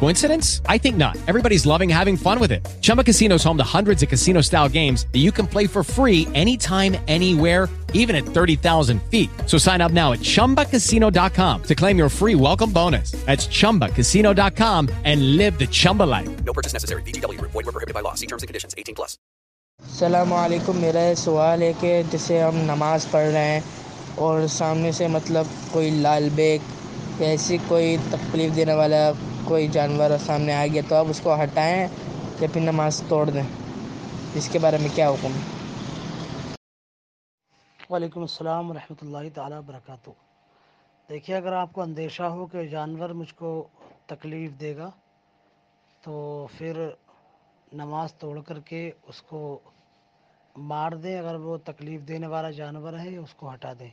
Coincidence? I think not. Everybody's loving having fun with it. Chumba Casino is home to hundreds of casino style games that you can play for free anytime, anywhere, even at 30,000 feet. So sign up now at chumbacasino.com to claim your free welcome bonus. That's chumbacasino.com and live the Chumba life. No purchase necessary. VGW, void, we prohibited by law. See terms and conditions 18 plus. Assalamualaikum. alaikum. सवाल है कि जैसे हम नमाज पढ़ रहे हैं और सामने से मतलब कोई लाल बैग ऐसी कोई तकलीफ देने कोई जानवर सामने आ गया तो आप उसको हटाएँ या फिर नमाज़ तोड़ दें। इसके बारे में क्या हुक्म? है वालेकुम अस्सलाम रहमतुल्लाहि ताला बरकातु देखिए, अगर आपको अंदेशा हो कि जानवर मुझको तकलीफ़ देगा तो फिर नमाज़ तोड़ करके उसको मार दें। अगर वो तकलीफ़ देने वाला जानवर है, उसको हटा दें।